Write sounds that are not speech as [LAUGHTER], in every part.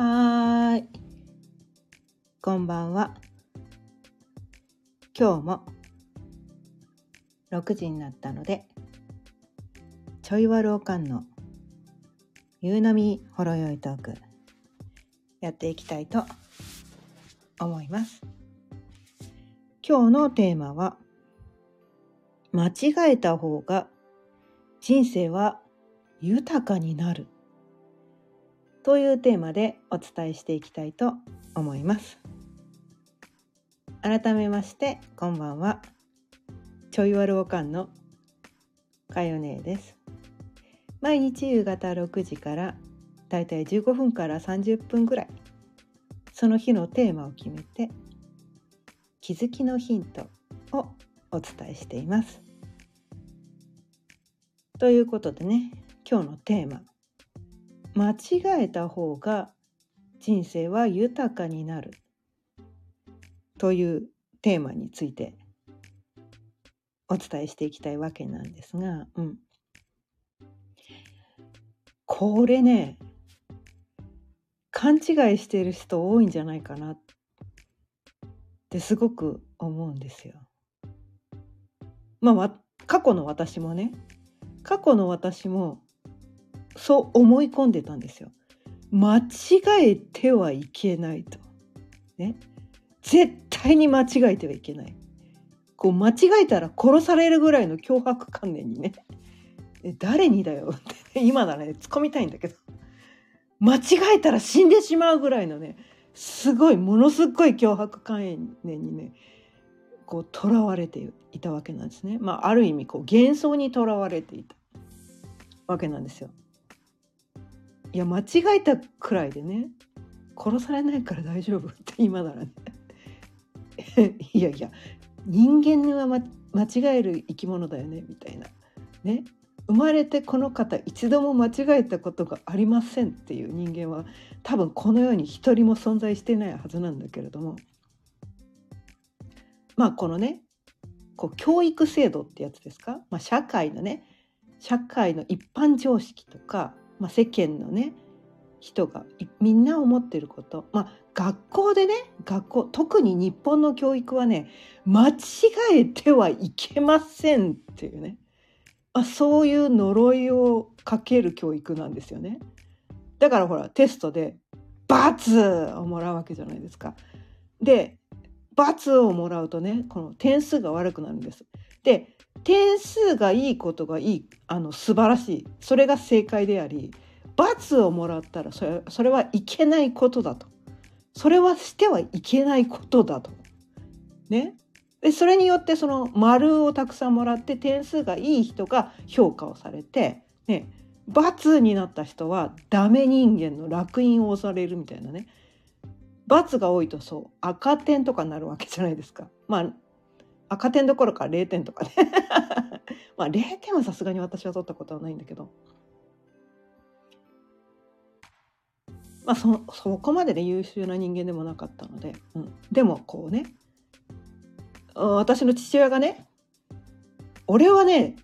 はい。こんばんは。今日も6時になったので、ちょいわるおかんの夕飲みほろよいトークやっていきたいと思います。今日のテーマは間違えた方が人生は豊かになるというテーマでお伝えしていきたいと思います。改めましてこんばんは。ちょいわるおかんのかよねです。毎日夕方6時からだいたい15分から30分ぐらいその日のテーマを決めて気づきのヒントをお伝えしています。ということでね今日のテーマ間違えた方が人生は豊かになるというテーマについてお伝えしていきたいわけなんですが、うん、これね勘違いしてる人多いんじゃないかなってすごく思うんですよ。まあ過去の私もね過去の私もそう思い込んでたんですよ。間違えてはいけないと。ね。絶対に間違えてはいけない。こう間違えたら殺されるぐらいの脅迫観念にね。誰にだよって [LAUGHS] 今ならね突っ込みたいんだけど間違えたら死んでしまうぐらいのねすごいものすごい脅迫観念にねこう囚われていたわけなんですね。まあある意味こう幻想にとらわれていたわけなんですよ。いや間違えたくらいでね殺されないから大丈夫って今ならね。[LAUGHS] いやいや人間は、ま、間違える生き物だよねみたいな。ね。生まれてこの方一度も間違えたことがありませんっていう人間は多分この世に一人も存在してないはずなんだけれども。まあこのねこう教育制度ってやつですか、まあ、社会のね社会の一般常識とかまあ、世間のね人がみんな思ってること、まあ、学校でね学校特に日本の教育はね間違えてはいけませんっていうね、まあ、そういう呪いをかける教育なんですよね。だからほらテストで×をもらうわけじゃないですか。で×をもらうとねこの点数が悪くなるんです。で点数がいいことがいいあの素晴らしい。それが正解であり罰をもらったらそれそれはいけないことだと。それはしてはいけないことだと。ね、でそれによってその丸をたくさんもらって点数がいい人が評価をされて、ね、罰になった人はダメ人間の烙印を押されるみたいなね。罰が多いとそう赤点とかになるわけじゃないですか。まあ赤点どころか0点とかね。[LAUGHS] まあ0点はさすがに私は取ったことはないんだけど。まあそそこまでで、ね、優秀な人間でもなかったので、うん、でもこうね私の父親がね俺はね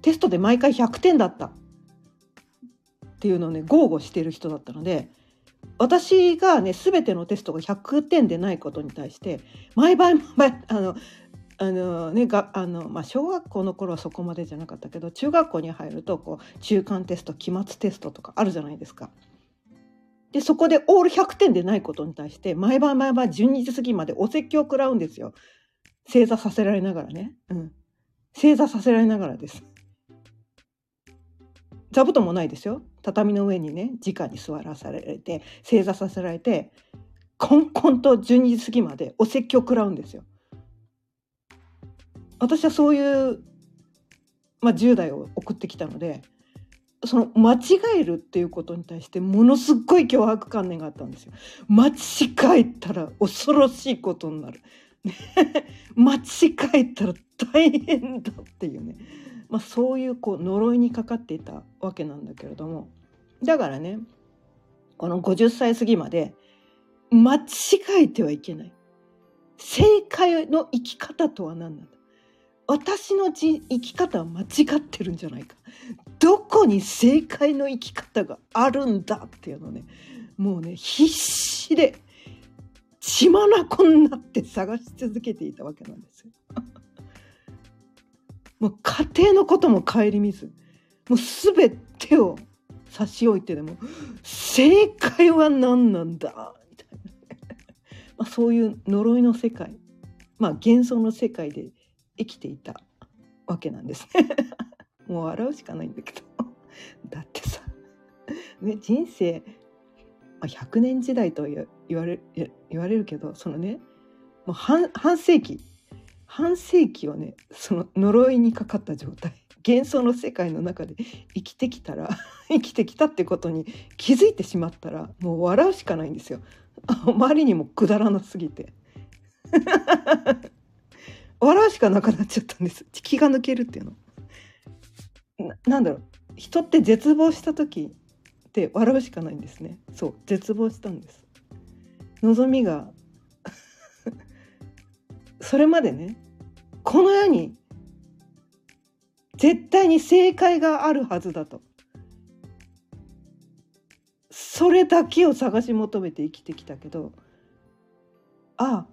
テストで毎回100点だった。っていうのをね豪語してる人だったので私がね全てのテストが100点でないことに対して毎晩毎あのあのねがあの、まあ、小学校の頃はそこまでじゃなかったけど中学校に入るとこう中間テスト期末テストとかあるじゃないですか。でそこでオール100点でないことに対して毎晩毎晩12時過ぎまでお説教を食らうんですよ。正座させられながらね。うん。正座させられながらです。座布団もないですよ。畳の上にね直に座らされて正座させられてコンコンと12時過ぎまでお説教を食らうんですよ。私はそういう、まあ、10代を送ってきたのでその間違えるっていうことに対してものすごい脅迫観念があったんですよ。間違えたら恐ろしいことになる。[LAUGHS] 間違えたら大変だっていうね、まあ、そういうこう呪いにかかっていたわけなんだけれどもだからねこの50歳過ぎまで間違えてはいけない正解の生き方とは何なんだ私の生き方は間違ってるんじゃないか。どこに正解の生き方があるんだっていうのね。もうね必死で血眼になって探し続けていたわけなんですよ。[LAUGHS] もう家庭のことも顧みずもう全てを差し置いてでも正解は何なんだ？みたいな、[LAUGHS] まあ、そういう呪いの世界まあ幻想の世界で生きていたわけなんです。ね [LAUGHS] もう笑うしかないんだけど。[LAUGHS] だってさ、ね、人生、まあ、100年時代と言われ言われるけどそのねもう半半世紀半世紀はねその呪いにかかった状態幻想の世界の中で生きてきたら [LAUGHS] 生きてきたってことに気づいてしまったらもう笑うしかないんですよ。あまりにもくだらなすぎて。笑うしかなくなっちゃったんです。気が抜けるっていうの。ななんだろう。人って絶望した時って笑うしかないんですね。そう。絶望したんです。望みが [LAUGHS] それまでねこの世に絶対に正解があるはずだと。それだけを探し求めて生きてきたけどあ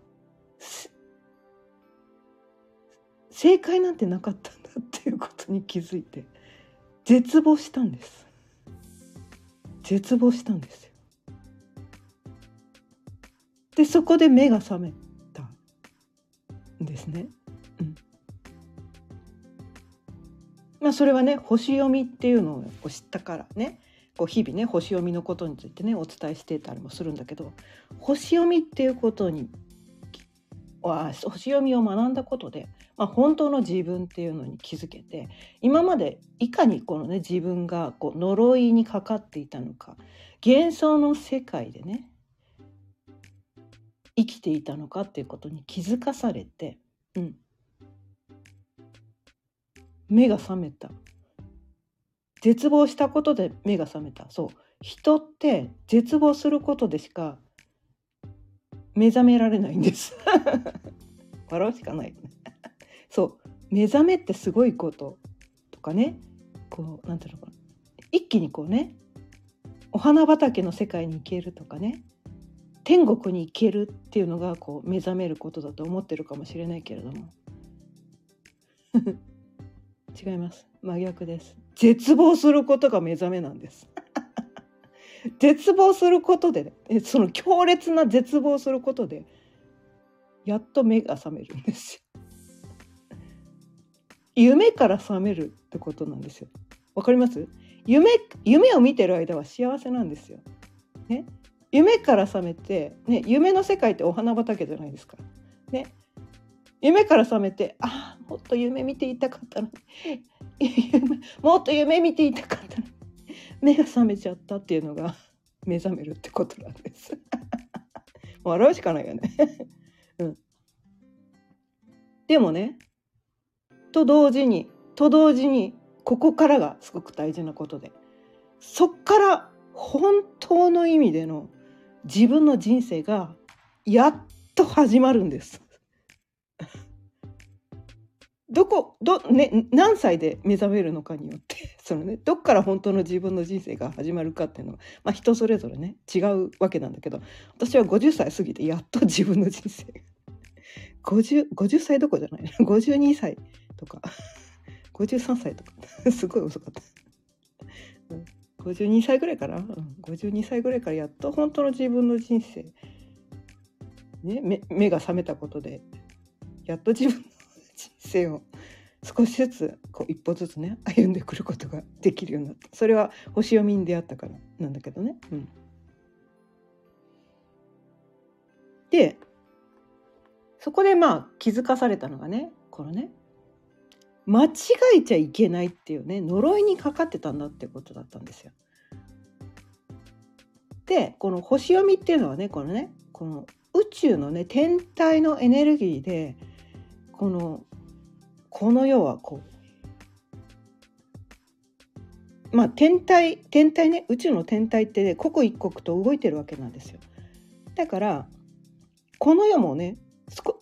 正解なんてなかったんだっていうことに気づいて絶望したんです。絶望したんですよ。でそこで目が覚めたんですね。まあ、それはね星読みっていうのを知ったからね。こう日々ね星読みのことについてねお伝えしてたりもするんだけど星読みっていうことには星読みを学んだことで、まあ、本当の自分っていうのに気づけて今までいかにこのね自分がこう呪いにかかっていたのか幻想の世界でね生きていたのかっていうことに気づかされて、うん、目が覚めた。絶望したことで目が覚めた。そう。人って絶望することでしか目覚められないんです。笑うしかないそう。目覚めってすごいこととかね。こうなんていうのかな。一気にこうねお花畑の世界に行けるとかね。天国に行けるっていうのがこう目覚めることだと思ってるかもしれないけれども。[LAUGHS] 違います。真逆です。絶望することが目覚めなんです。[LAUGHS] 絶望することで、ね、その強烈な絶望することでやっと目が覚めるんですよ。夢から覚めるってことなんですよ。わかります？夢夢を見てる間は幸せなんですよ。ね？夢から覚めて、ね、夢の世界ってお花畑じゃないですか。ね、夢から覚めてああもっと夢見ていたかったのに。[LAUGHS] もっと夢見ていたかったのに。目が覚めちゃったっていうのが [LAUGHS] 目覚めるってことなんです。[LAUGHS] 笑うしかないよね。うん、でもねと同時にと同時にここからがすごく大事なことでそっから本当の意味での自分の人生がやっと始まるんです。[LAUGHS] どこど、ね、何歳で目覚めるのかによってその、ね、どっから本当の自分の人生が始まるかっていうのは、まあ、人それぞれね違うわけなんだけど私は50歳過ぎてやっと自分の人生が 50, 50歳どころじゃない。[LAUGHS] 52歳とか。[LAUGHS] 53歳とか。[LAUGHS] すごい遅かった。52歳ぐらいかな、うん、52歳ぐらいからやっと本当の自分の人生、ね、目が覚めたことでやっと自分の人生を少しずつこう一歩ずつね歩んでくることができるようになった。それは星読みに出会ったからなんだけどね。うん、でそこでまあ気づかされたのがねこのね間違えちゃいけないっていうね呪いにかかってたんだってことだったんですよ。でこの星読みっていうのはねこのねこの宇宙のね天体のエネルギーでこのこの世はこうまあ天体天体ね宇宙の天体って、ね、刻一刻と動いてるわけなんですよ。だからこの世もね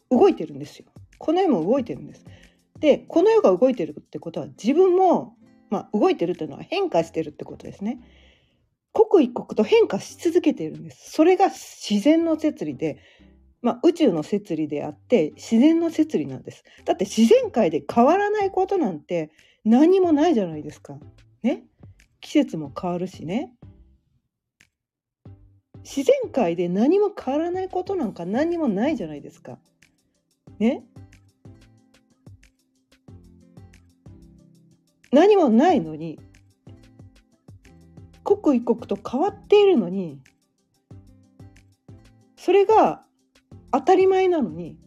動いてるんですよ。この世も動いてるんです。でこの世が動いてるってことは自分も、まあ、動いてるっていうのは変化してるってことですね。刻一刻と変化し続けているんです。それが自然の摂理で、まあ、宇宙の摂理であって自然の摂理なんです。だって自然界で変わらないことなんて何もないじゃないですか。ね。季節も変わるしね。自然界で何も変わらないことなんか何もないじゃないですか。ね？何もないのに刻一刻と変わっているのにそれが当たり前なのに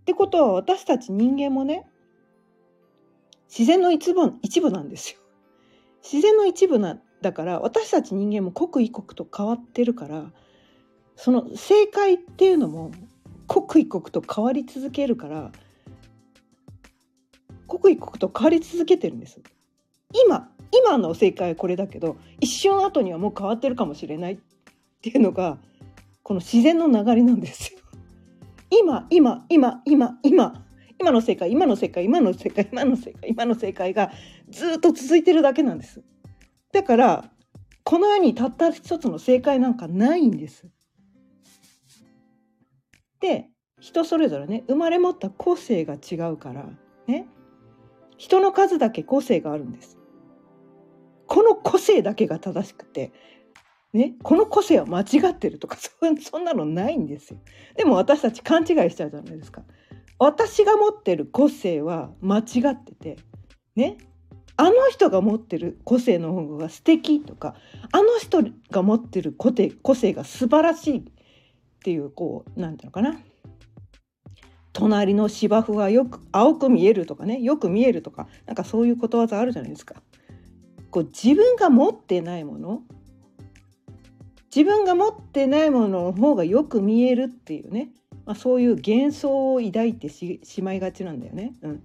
ってことは私たち人間もね自然の一部一部なんですよ。自然の一部なだから私たち人間も刻一刻と変わってるからその正解っていうのも刻一刻と変わり続けるから刻一刻と変わり続けてるんです。今今の正解はこれだけど一瞬後にはもう変わってるかもしれないっていうのがこの自然の流れなんですよ。今今今今今今の正解今の正解今の正解今の正解今の正解がずっと続いてるだけなんです。だからこの世にたった一つの正解なんかないんです。で人それぞれね生まれ持った個性が違うからね人の数だけ個性があるんです。この個性だけが正しくて、ね、この個性は間違ってるとかそんなのないんですよ。でも私たち勘違いしちゃうじゃないですか。私が持ってる個性は間違ってて、ね、あの人が持ってる個性の方が素敵とかあの人が持ってる個性個性が素晴らしいっていうこうなんていうのかな隣の芝生はよく青く見えるとかねよく見えるとかなんかそういうことわざあるじゃないですか。こう自分が持ってないもの自分が持ってないものの方がよく見えるっていうね、まあ、そういう幻想を抱いてしまいがちなんだよね。うん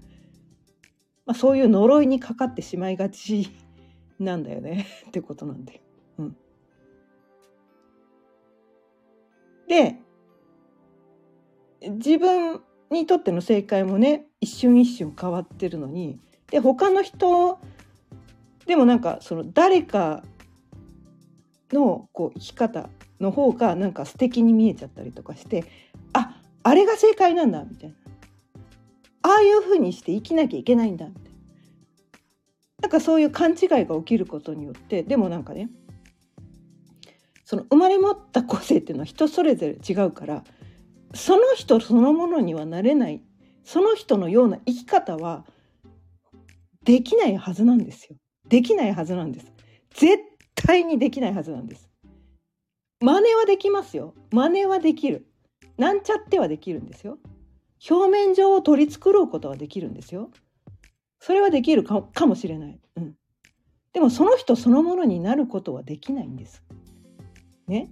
まあ、そういう呪いにかかってしまいがち [LAUGHS] なんだよね。[LAUGHS] ってことなんだよ。うん、で自分にとっての正解もね一瞬一瞬変わってるのにで他の人でもなんかその誰かのこう生き方の方がなんか素敵に見えちゃったりとかしてああれが正解なんだみたいな。ああいうふうにして生きなきゃいけないんだみたいななんかそういう勘違いが起きることによってでもなんかねその生まれ持った個性っていうのは人それぞれ違うからその人そのものにはなれないその人のような生き方はできないはずなんですよ。できないはずなんです。絶対にできないはずなんです。真似はできますよ。真似はできる。なんちゃってはできるんですよ。表面上を取り繕うことはできるんですよ。それはできるかもしれない。うん。でもその人そのものになることはできないんです。ね。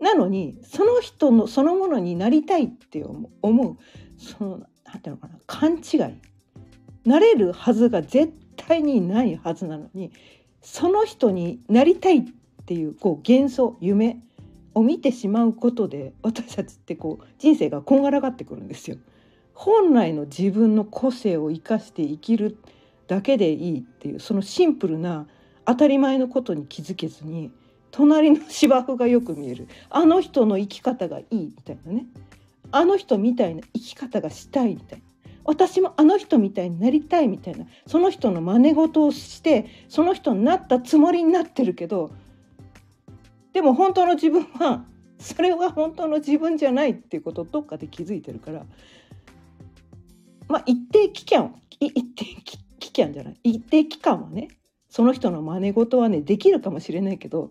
なのにその人のそのものになりたいって思うその何ていうのかな勘違いなれるはずが絶対にないはずなのにその人になりたいっていうこう幻想夢を見てしまうことで私たちってこう人生がこんがらがってくるんですよ。本来の自分の個性を生かして生きるだけでいいっていうそのシンプルな当たり前のことに気づけずに隣の芝生がよく見える。あの人の生き方がいいみたいなね。あの人みたいな生き方がしたいみたいな。私もあの人みたいになりたいみたいな。その人の真似事をしてその人になったつもりになってるけどでも本当の自分は [LAUGHS] それが本当の自分じゃないっていうことどっかで気づいてるからまあ一定期間一定期間じゃない一定期間はねその人の真似事はねできるかもしれないけど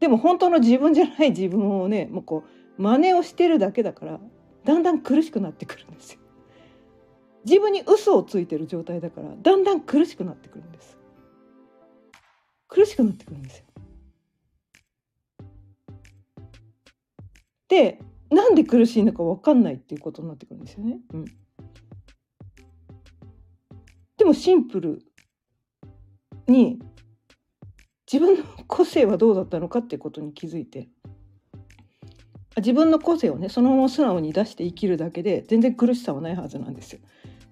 でも本当の自分じゃない [LAUGHS] 自分をねもうこう真似をしてるだけだからだんだん苦しくなってくるんですよ。自分に嘘をついてる状態だからだんだん苦しくなってくるんです。苦しくなってくるんですよ。でなんで苦しいのか分かんないっていうことになってくるんですよね。うん、でもシンプルに自分の個性はどうだったのかっていうことに気づいて自分の個性をねそのまま素直に出して生きるだけで全然苦しさはないはずなんですよ。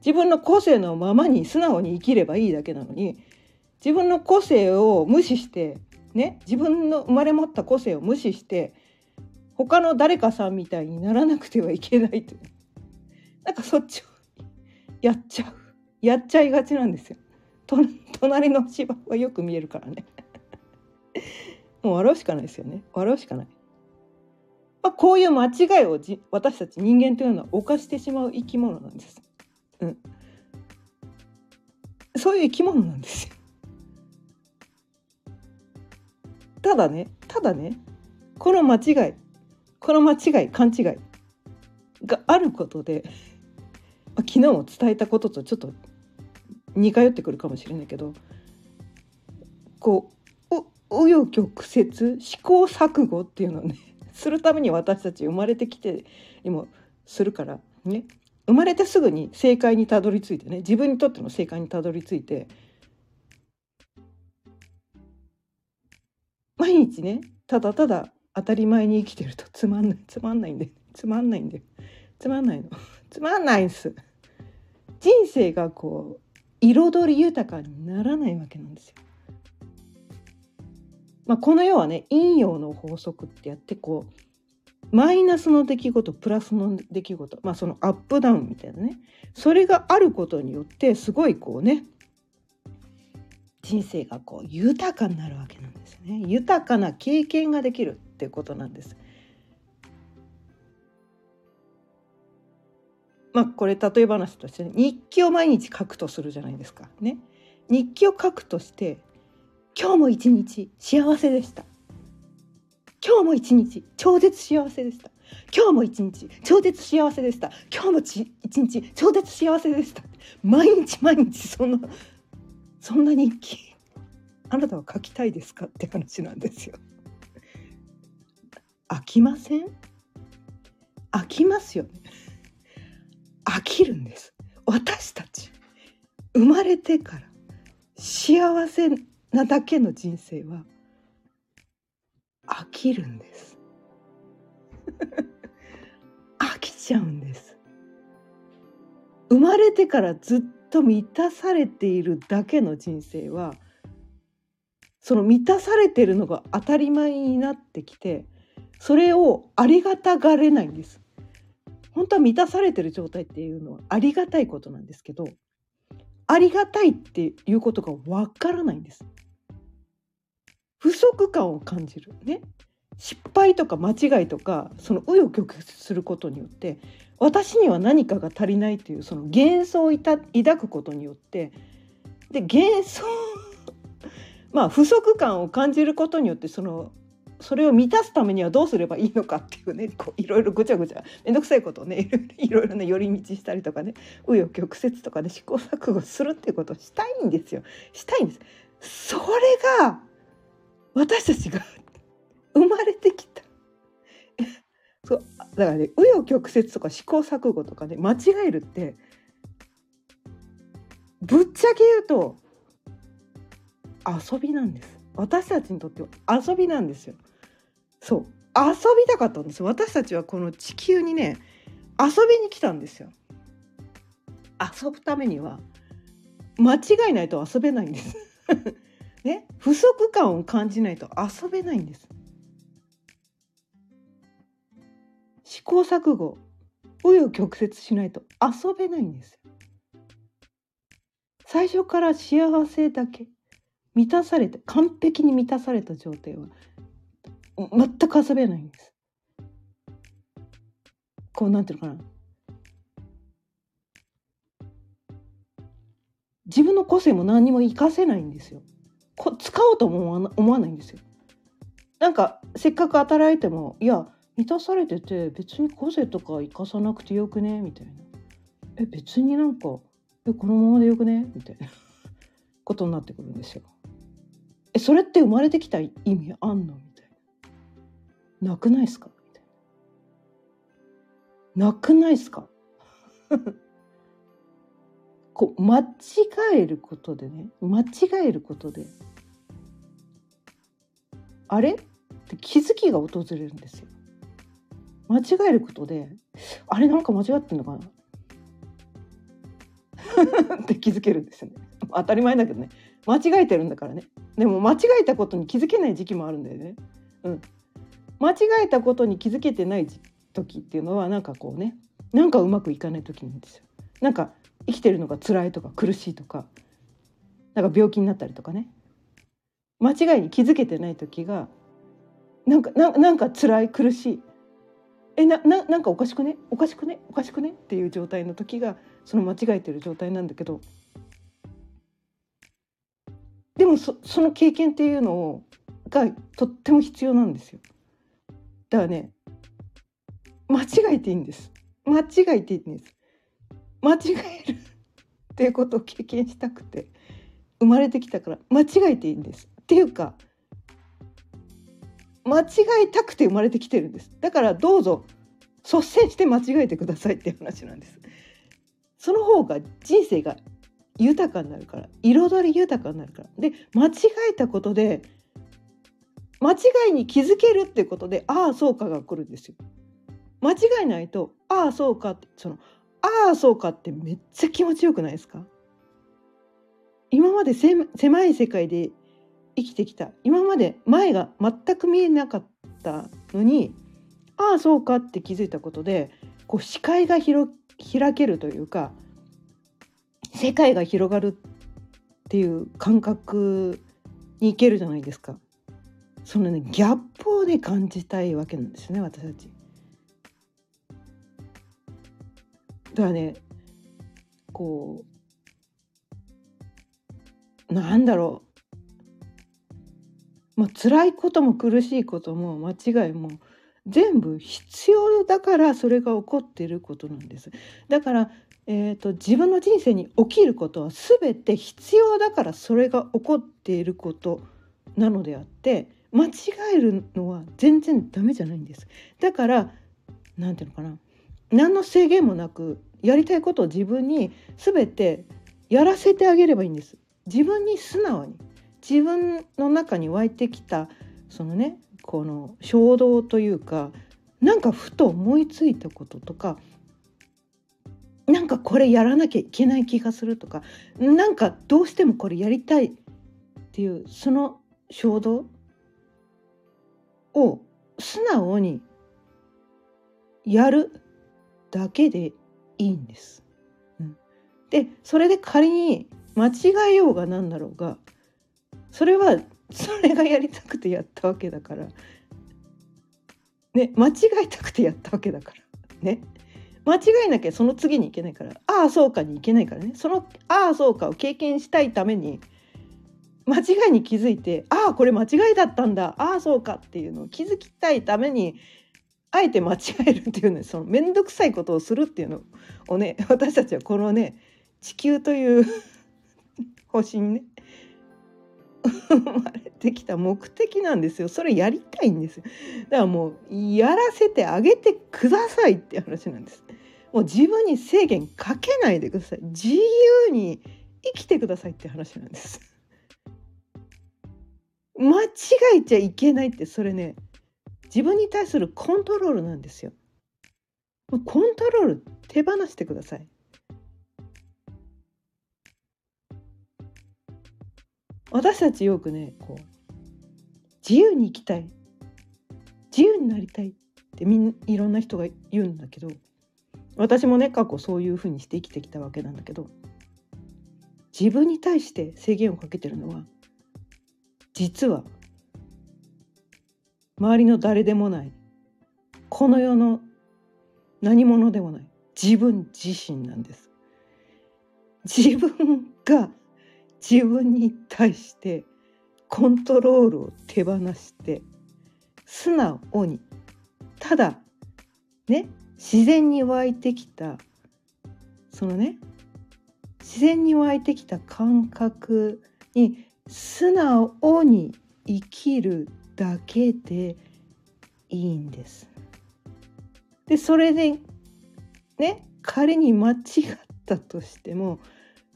自分の個性のままに素直に生きればいいだけなのに自分の個性を無視してね自分の生まれ持った個性を無視して他の誰かさんみたいにならなくてはいけないと [LAUGHS] なんかそっちをやっちゃうやっちゃいがちなんですよ。隣の芝はよく見えるからね [LAUGHS] もう笑うしかないですよね笑うしかない。まあ、こういう間違いをじ私たち人間というのは犯してしまう生き物なんです。うん、そういう生き物なんですよ。ただねただねこの間違いこの間違い勘違いがあることで、昨日も伝えたこととちょっと似通ってくるかもしれないけどこう紆余曲折試行錯誤っていうのをね [LAUGHS] するために私たち生まれてきて今するからね生まれてすぐに正解にたどり着いてね自分にとっての正解にたどり着いて毎日ねただただ当たり前に生きてると。つまんない。つまんないんで。つまんないんで。つまんないの。[LAUGHS] つまんないんす。人生がこう彩り豊かにならないわけなんですよ。まあ、この世はね陰陽の法則ってやってこうマイナスの出来事プラスの出来事、まあ、そのアップダウンみたいなね。それがあることによってすごいこうね人生がこう豊かになるわけなんですね。豊かな経験ができる。っていうことなんです。まあこれ例え話として、ね、日記を毎日書くとするじゃないですか。ね、日記を書くとして今日も一日幸せでした。今日も一日超絶幸せでした。今日も一日超絶幸せでした。今日も一日超絶幸せでした。毎日毎日そんなそんな日記あなたは書きたいですか？って話なんですよ。飽きません？飽きますよね。飽きるんです。私たち。生まれてから。幸せなだけの人生は。飽きるんです。[LAUGHS] 飽きちゃうんです。生まれてからずっと満たされているだけの人生は。その満たされてるのが当たり前になってきて。それをありがたがれないんです本当は満たされてる状態っていうのはありがたいことなんですけどありがたいっていうことがわからないんです。不足感を感じるね失敗とか間違いとかその紆余曲折することによって私には何かが足りないというその幻想を抱くことによってで幻想 [LAUGHS] まあ不足感を感じることによってそのそれを満たすためにはどうすればいいのかっていうねこういろいろぐちゃぐちゃ面倒くさいことをね [LAUGHS] いろいろね寄り道したりとかね紆余曲折とかで、試行錯誤するっていうことをしたいんですよ。したいんです。それが私たちが [LAUGHS] 生まれてきた。[LAUGHS] そうだからね紆余曲折とか試行錯誤とかね間違えるってぶっちゃけ言うと遊びなんです。私たちにとっては遊びなんですよ。そう。遊びたかったんです私たちはこの地球にね遊びに来たんですよ。遊ぶためには。間違いないと遊べないんです。[LAUGHS] ね？不足感を感じないと遊べないんです。試行錯誤紆余曲折しないと遊べないんです最初から幸せだけ満たされて完璧に満たされた状態は全く遊べないんです。こうなんていうのかな自分の個性も何にも活かせないんですよ。こ使おうとも思わないんですよ。なんかせっかく働いてもいや満たされてて別に個性とか生かさなくてよくね？みたいな。え別になんかえこのままでよくね？みたいなことになってくるんですよ。えそれって生まれてきた意味あんの？なくないっすか？みたいな。なくないっすか？[LAUGHS] こう間違えることでね間違えることであれ？って気づきが訪れるんですよ。間違えることであれ？なんか間違ってんのかな？[LAUGHS] って気づけるんですよね。当たり前だけどね間違えてるんだからねでも間違えたことに気づけない時期もあるんだよね。うん、間違えたことに気づけてない時っていうのはなんかこうねなんかうまくいかない時なんですよ。なんか生きてるのが辛いとか苦しいとかなんか病気になったりとかね。間違いに気づけてない時がなんかななんか辛い苦しい。えなななんかおかしくね？おかしくね？おかしくね？っていう状態の時がその間違えてる状態なんだけど。でもそその経験っていうのをがとっても必要なんですよ。だからね間違えていいんです。間違えていいんです。間違える [LAUGHS] っていうことを経験したくて生まれてきたから間違えていいんです。っていうか間違えたくて生まれてきてるんですだからどうぞ率先して間違えてくださいっていう話なんですその方が人生が豊かになるから彩り豊かになるからで間違えたことで間違いに気づけるってことでああそうかが来るんですよ間違えないとああそうかってそのああそうかってめっちゃ気持ちよくないですか？今まで狭い世界で生きてきた今まで前が全く見えなかったのにああそうかって気づいたことでこう視界が広開けるというか世界が広がるっていう感覚にいけるじゃないですか。そのねギャップをね感じたいわけなんですね私たち。だからねこうなんだろうまあ辛いことも苦しいことも間違いも全部必要だからそれが起こっていることなんです。だから、えーと、自分の人生に起きることは全て必要だからそれが起こっていることなのであって間違えるのは全然ダメじゃないんです。だから何て言うのかな何の制限もなくやりたいことを自分に全てやらせてあげればいいんです。自分に素直に自分の中に湧いてきたそのねこの衝動というかなんかふと思いついたこととかなんかこれやらなきゃいけない気がするとかなんかどうしてもこれやりたいっていうその衝動を素直にやるだけでいいんです。うん、でそれで仮に間違えようが何だろうがそれは [LAUGHS] それがやりたくてやったわけだから。ね間違えたくてやったわけだから。ね。間違えなきゃその次に行けないから。ああそうかに行けないからね。そのああそうかを経験したいために間違いに気づいてああこれ間違いだったんだ。ああそうかっていうのを気づきたいためにあえて間違えるっていうねその面倒くさいことをするっていうの。をね [LAUGHS] 私たちはこのね地球という [LAUGHS] 星にね生まれてきた目的なんですよ。それやりたいんですよ。だからもうやらせてあげてくださいって話なんです。もう自分に制限かけないでください。自由に生きてくださいって話なんです。間違えちゃいけないってそれね自分に対するコントロールなんですよ。コントロール手放してください。私たちよくねこう自由に生きたい。自由になりたいってみんいろんな人が言うんだけど私もね過去そういうふうにして生きてきたわけなんだけど自分に対して制限をかけてるのは実は周りの誰でもないこの世の何者でもない自分自身なんです。自分が自分に対してコントロールを手放して素直にただね自然に湧いてきたそのね自然に湧いてきた感覚に素直に生きるだけでいいんです。でそれでね仮に間違ったとしても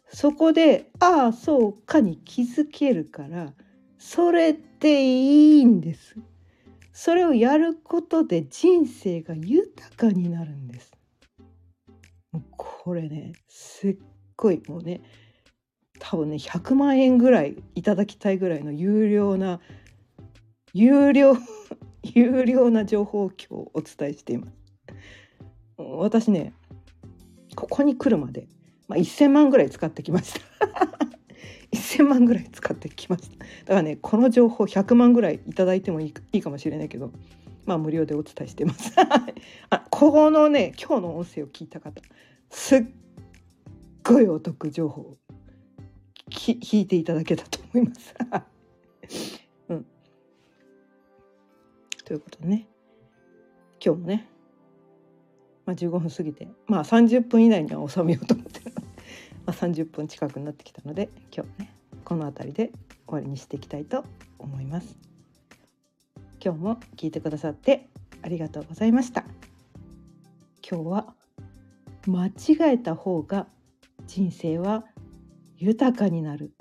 そこでああそうかに気づけるからそれでいいんです。それをやることで人生が豊かになるんです。これねすっごいもうね多分ね100万円ぐらいいただきたいぐらいの有料な有料 [LAUGHS] 有料な情報を今日お伝えしています。私ねここに来るまで、まあ、1,000万ぐらい使ってきました。[LAUGHS] 1,000万ぐらい使ってきました。だからねこの情報100万ぐらいいただいてもいいかもしれないけどまあ無料でお伝えしてます。[LAUGHS] あこのね今日の音声を聞いた方すっごいお得情報き聞いていただけたと思います。[LAUGHS] うん。ということでね。今日もね。まあ、15分過ぎて。まあ30分以内には収めようと思って。る [LAUGHS] まあ30分近くになってきたので今日ねこの辺りで終わりにしていきたいと思います。今日も聞いてくださってありがとうございました。今日は間違えた方が人生は豊かになる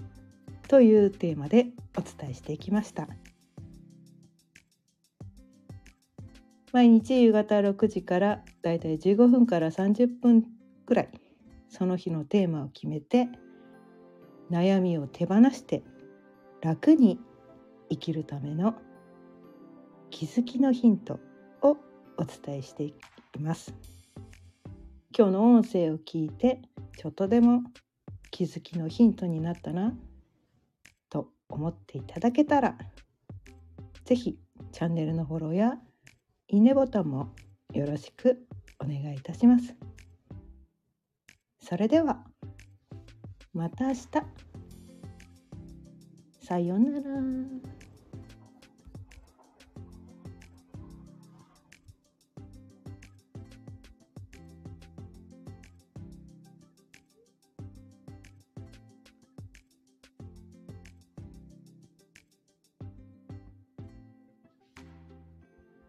というテーマでお伝えしていきました。毎日夕方6時からだいたい15分から30分くらいその日のテーマを決めて悩みを手放して楽に生きるための気づきのヒントをお伝えしていきます今日の音声を聞いてちょっとでも気づきのヒントになったなと思っていただけたら是非チャンネルのフォローやいいねボタンもよろしくお願いいたします。それではまた明日。さようなら。